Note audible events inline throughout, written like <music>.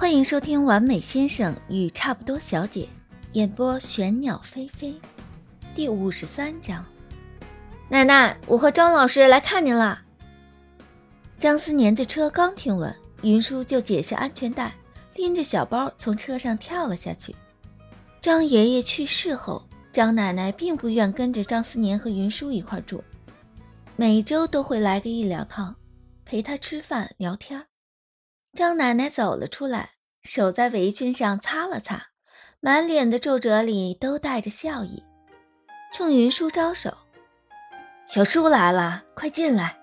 欢迎收听《完美先生与差不多小姐》，演播玄鸟飞飞，第五十三章。奶奶，我和张老师来看您了。张思年的车刚停稳，云舒就解下安全带，拎着小包从车上跳了下去。张爷爷去世后，张奶奶并不愿跟着张思年和云舒一块住，每周都会来个一两趟，陪他吃饭聊天。张奶奶走了出来，手在围裙上擦了擦，满脸的皱褶里都带着笑意，冲云舒招手：“小叔来了，快进来。”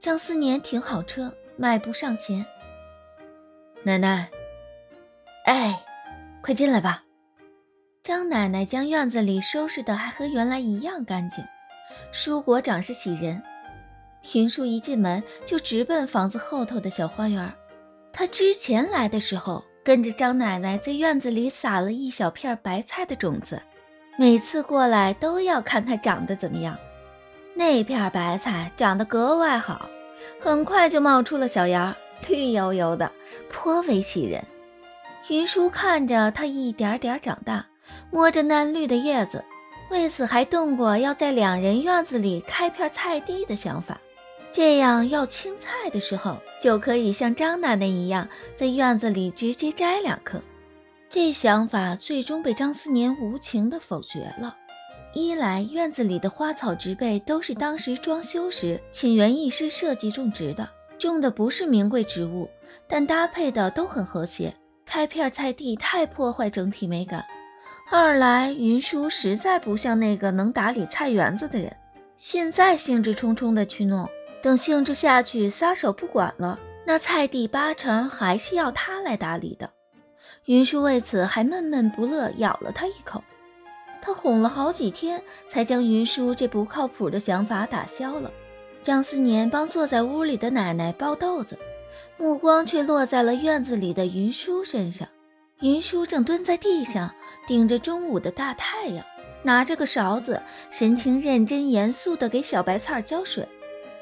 张思年停好车，迈步上前：“奶奶，哎，快进来吧。”张奶奶将院子里收拾的还和原来一样干净，蔬果长势喜人。云舒一进门就直奔房子后头的小花园。他之前来的时候，跟着张奶奶在院子里撒了一小片白菜的种子，每次过来都要看它长得怎么样。那片白菜长得格外好，很快就冒出了小芽，绿油油的，颇为喜人。云舒看着它一点点长大，摸着嫩绿的叶子，为此还动过要在两人院子里开片菜地的想法。这样要青菜的时候，就可以像张奶奶一样，在院子里直接摘两颗。这想法最终被张思年无情地否决了。一来，院子里的花草植被都是当时装修时请园艺师设计种植的，种的不是名贵植物，但搭配的都很和谐。开片菜地太破坏整体美感。二来，云舒实在不像那个能打理菜园子的人，现在兴致冲冲地去弄。等兴致下去，撒手不管了，那菜地八成还是要他来打理的。云舒为此还闷闷不乐，咬了他一口。他哄了好几天，才将云舒这不靠谱的想法打消了。张思年帮坐在屋里的奶奶包豆子，目光却落在了院子里的云舒身上。云舒正蹲在地上，顶着中午的大太阳，拿着个勺子，神情认真严肃地给小白菜浇水。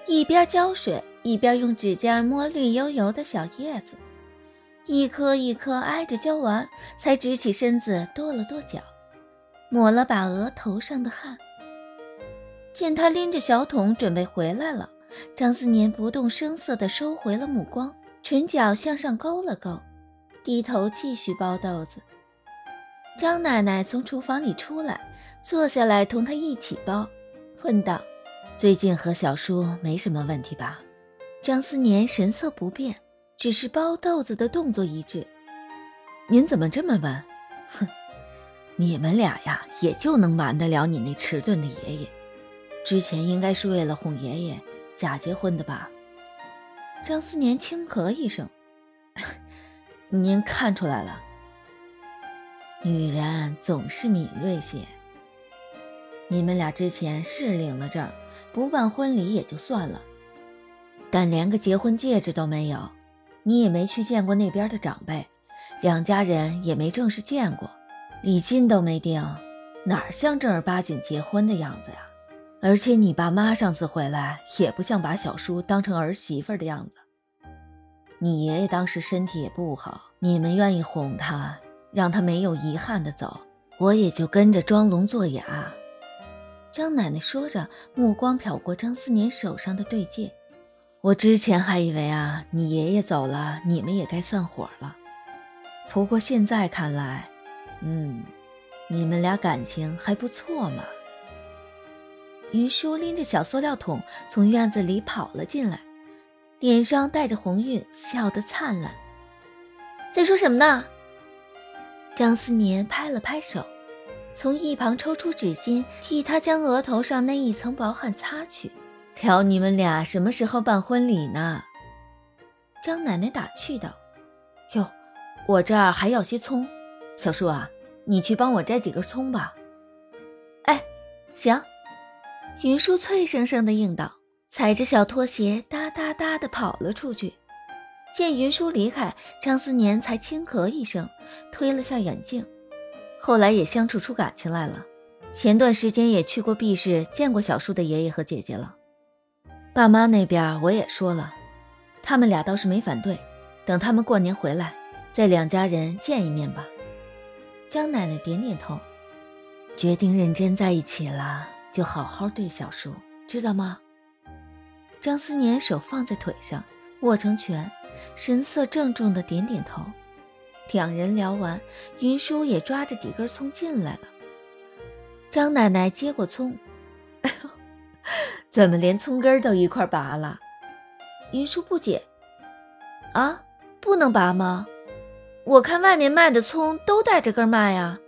一边浇水，一边用指尖摸绿油油的小叶子，一颗一颗挨着浇完，才直起身子跺了跺脚，抹了把额头上的汗。见他拎着小桶准备回来了，张思年不动声色地收回了目光，唇角向上勾了勾，低头继续包豆子。张奶奶从厨房里出来，坐下来同他一起包，问道。最近和小叔没什么问题吧？张思年神色不变，只是包豆子的动作一致。您怎么这么问？哼，你们俩呀，也就能瞒得了你那迟钝的爷爷。之前应该是为了哄爷爷假结婚的吧？张思年轻咳一声：“ <laughs> 您看出来了，女人总是敏锐些。你们俩之前是领了证。”不办婚礼也就算了，但连个结婚戒指都没有，你也没去见过那边的长辈，两家人也没正式见过，礼金都没定，哪像正儿八经结婚的样子呀？而且你爸妈上次回来也不像把小叔当成儿媳妇的样子。你爷爷当时身体也不好，你们愿意哄他，让他没有遗憾的走，我也就跟着装聋作哑。张奶奶说着，目光瞟过张思年手上的对戒。我之前还以为啊，你爷爷走了，你们也该散伙了。不过现在看来，嗯，你们俩感情还不错嘛。于叔拎着小塑料桶从院子里跑了进来，脸上带着红晕，笑得灿烂。在说什么呢？张思年拍了拍手。从一旁抽出纸巾，替他将额头上那一层薄汗擦去。瞧你们俩什么时候办婚礼呢？张奶奶打趣道：“哟，我这儿还要些葱，小叔啊，你去帮我摘几根葱吧。”哎，行。云舒脆生生的应道，踩着小拖鞋哒哒哒的跑了出去。见云舒离开，张思年才轻咳一声，推了下眼镜。后来也相处出感情来了，前段时间也去过 B 市见过小叔的爷爷和姐姐了。爸妈那边我也说了，他们俩倒是没反对，等他们过年回来，再两家人见一面吧。张奶奶点点头，决定认真在一起了，就好好对小叔，知道吗？张思年手放在腿上，握成拳，神色郑重的点点头。两人聊完，云舒也抓着几根葱进来了。张奶奶接过葱，<laughs> 怎么连葱根都一块拔了？云舒不解，啊？不能拔吗？我看外面卖的葱都带着根卖呀。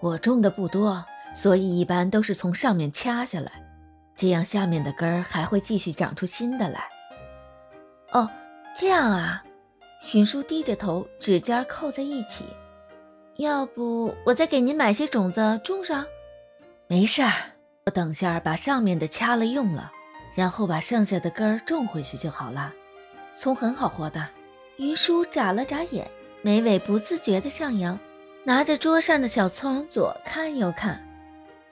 我种的不多，所以一般都是从上面掐下来，这样下面的根儿还会继续长出新的来。哦，这样啊。云舒低着头，指尖扣在一起。要不我再给您买些种子种上？没事儿，我等下把上面的掐了用了，然后把剩下的根儿种回去就好了。葱很好活的。云舒眨了眨眼，眉尾不自觉的上扬，拿着桌上的小葱左看右看，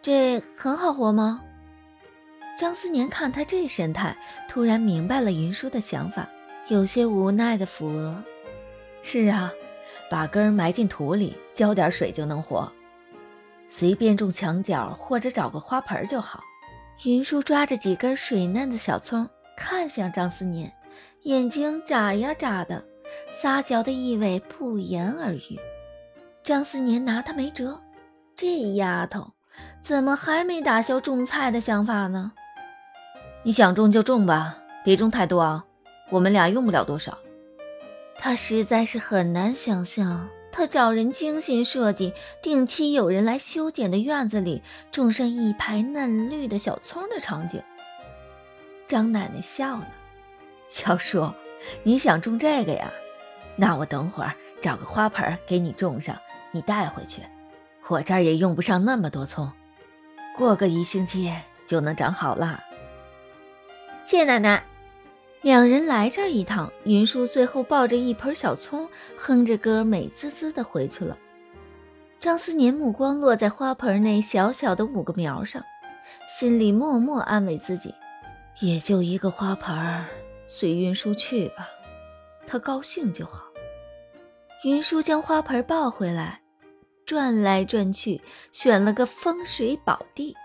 这很好活吗？张思年看他这神态，突然明白了云舒的想法，有些无奈的抚额：“是啊，把根埋进土里，浇点水就能活，随便种墙角或者找个花盆就好。”云舒抓着几根水嫩的小葱，看向张思年，眼睛眨呀眨的。撒娇的意味不言而喻，张思年拿他没辙。这丫头怎么还没打消种菜的想法呢？你想种就种吧，别种太多啊，我们俩用不了多少。他实在是很难想象，他找人精心设计、定期有人来修剪的院子里种上一排嫩绿的小葱的场景。张奶奶笑了：“小叔，你想种这个呀？”那我等会儿找个花盆给你种上，你带回去。我这儿也用不上那么多葱，过个一星期就能长好了。谢奶奶。两人来这一趟，云舒最后抱着一盆小葱，哼着歌，美滋滋的回去了。张思年目光落在花盆内小小的五个苗上，心里默默安慰自己：也就一个花盆，随云舒去吧。他高兴就好。云舒将花盆抱回来，转来转去，选了个风水宝地，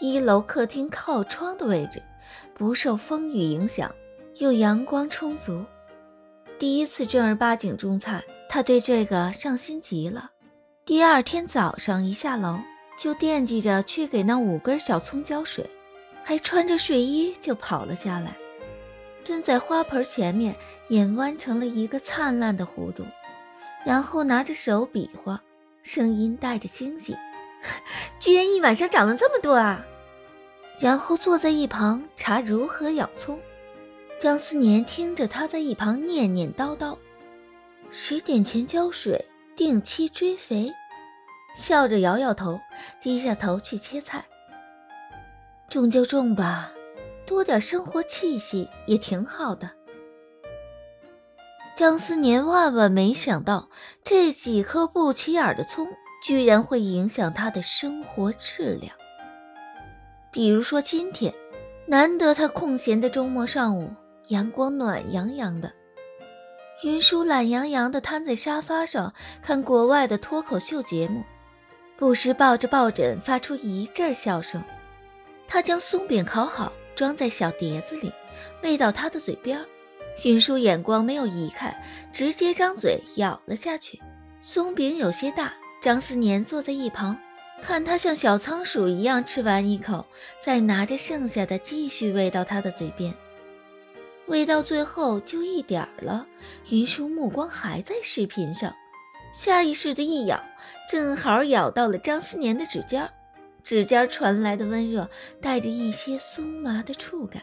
一楼客厅靠窗的位置，不受风雨影响，又阳光充足。第一次正儿八经种菜，他对这个上心极了。第二天早上一下楼，就惦记着去给那五根小葱浇水，还穿着睡衣就跑了下来。蹲在花盆前面，眼弯成了一个灿烂的弧度，然后拿着手比划，声音带着惊喜：“ <laughs> 居然一晚上长了这么多啊！”然后坐在一旁查如何养葱。张思年听着他在一旁念念叨叨：“十点前浇水，定期追肥。”笑着摇摇头，低下头去切菜。种就种吧。多点生活气息也挺好的。张思年万万没想到，这几颗不起眼的葱居然会影响他的生活质量。比如说今天，难得他空闲的周末上午，阳光暖洋洋的，云舒懒洋洋地瘫在沙发上看国外的脱口秀节目，不时抱着抱枕发出一阵笑声。他将松饼烤好。装在小碟子里，喂到他的嘴边。云舒眼光没有移开，直接张嘴咬了下去。松饼有些大，张思年坐在一旁，看他像小仓鼠一样吃完一口，再拿着剩下的继续喂到他的嘴边。喂到最后就一点儿了，云舒目光还在视频上，下意识的一咬，正好咬到了张思年的指尖。指尖传来的温热，带着一些酥麻的触感。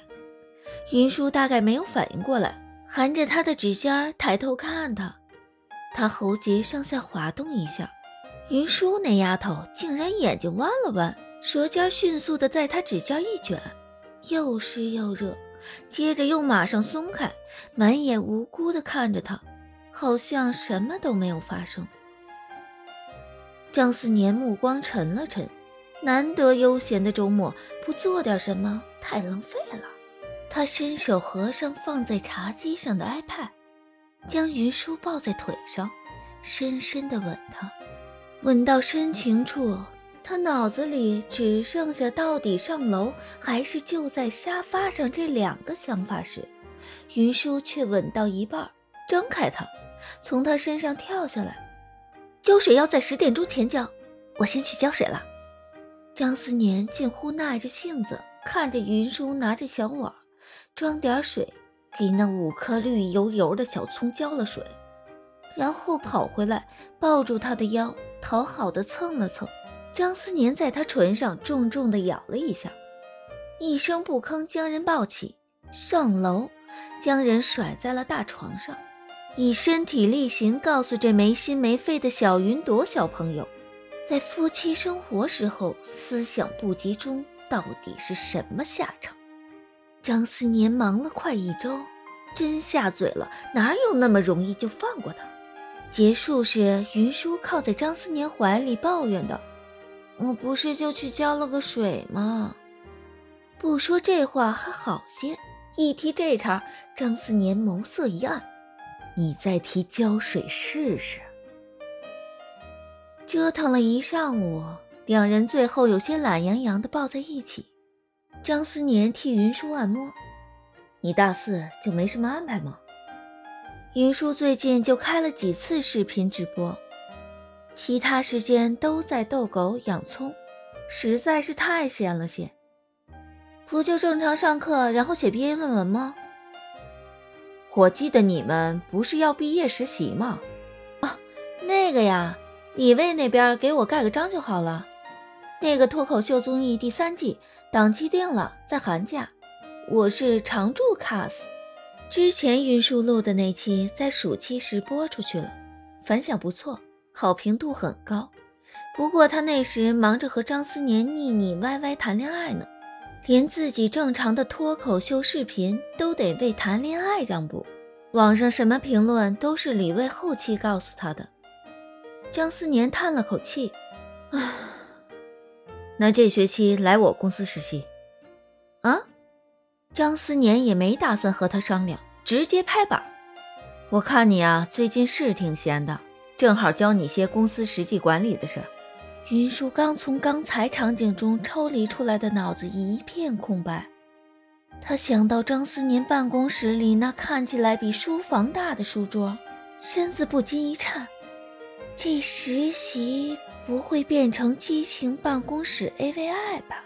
云舒大概没有反应过来，含着他的指尖抬头看他，他喉结上下滑动一下。云舒那丫头竟然眼睛弯了弯，舌尖迅速的在他指尖一卷，又湿又热，接着又马上松开，满眼无辜的看着他，好像什么都没有发生。张思年目光沉了沉。难得悠闲的周末，不做点什么太浪费了。他伸手合上放在茶几上的 iPad，将云舒抱在腿上，深深的吻她。吻到深情处，他脑子里只剩下到底上楼还是就在沙发上这两个想法时，云舒却吻到一半，张开他，从他身上跳下来。浇水要在十点钟前浇，我先去浇水了。张思年近乎耐着性子看着云舒拿着小碗，装点水，给那五颗绿油油的小葱浇了水，然后跑回来抱住他的腰。讨好的蹭了蹭，张思年在他唇上重重的咬了一下，一声不吭将人抱起上楼，将人甩在了大床上，以身体力行告诉这没心没肺的小云朵小朋友，在夫妻生活时候思想不集中到底是什么下场。张思年忙了快一周，真下嘴了，哪有那么容易就放过他？结束时，云舒靠在张思年怀里抱怨道：“我不是就去浇了个水吗？”不说这话还好些，一提这茬，张思年眸色一暗：“你再提浇水试试。”折腾了一上午，两人最后有些懒洋洋地抱在一起。张思年替云舒按摩：“你大四就没什么安排吗？”云舒最近就开了几次视频直播，其他时间都在逗狗养葱，实在是太闲了些。不就正常上课，然后写毕业论文吗？我记得你们不是要毕业实习吗？啊，那个呀，李卫那边给我盖个章就好了。那个脱口秀综艺第三季档期定了，在寒假，我是常驻 cast。之前云舒录的那期在暑期时播出去了，反响不错，好评度很高。不过他那时忙着和张思年腻腻歪歪谈恋爱呢，连自己正常的脱口秀视频都得为谈恋爱让步。网上什么评论都是李卫后期告诉他的。张思年叹了口气，啊，那这学期来我公司实习，啊？张思年也没打算和他商量，直接拍板。我看你啊，最近是挺闲的，正好教你些公司实际管理的事。云舒刚从刚才场景中抽离出来的脑子一片空白，他想到张思年办公室里那看起来比书房大的书桌，身子不禁一颤。这实习不会变成激情办公室 AVI 吧？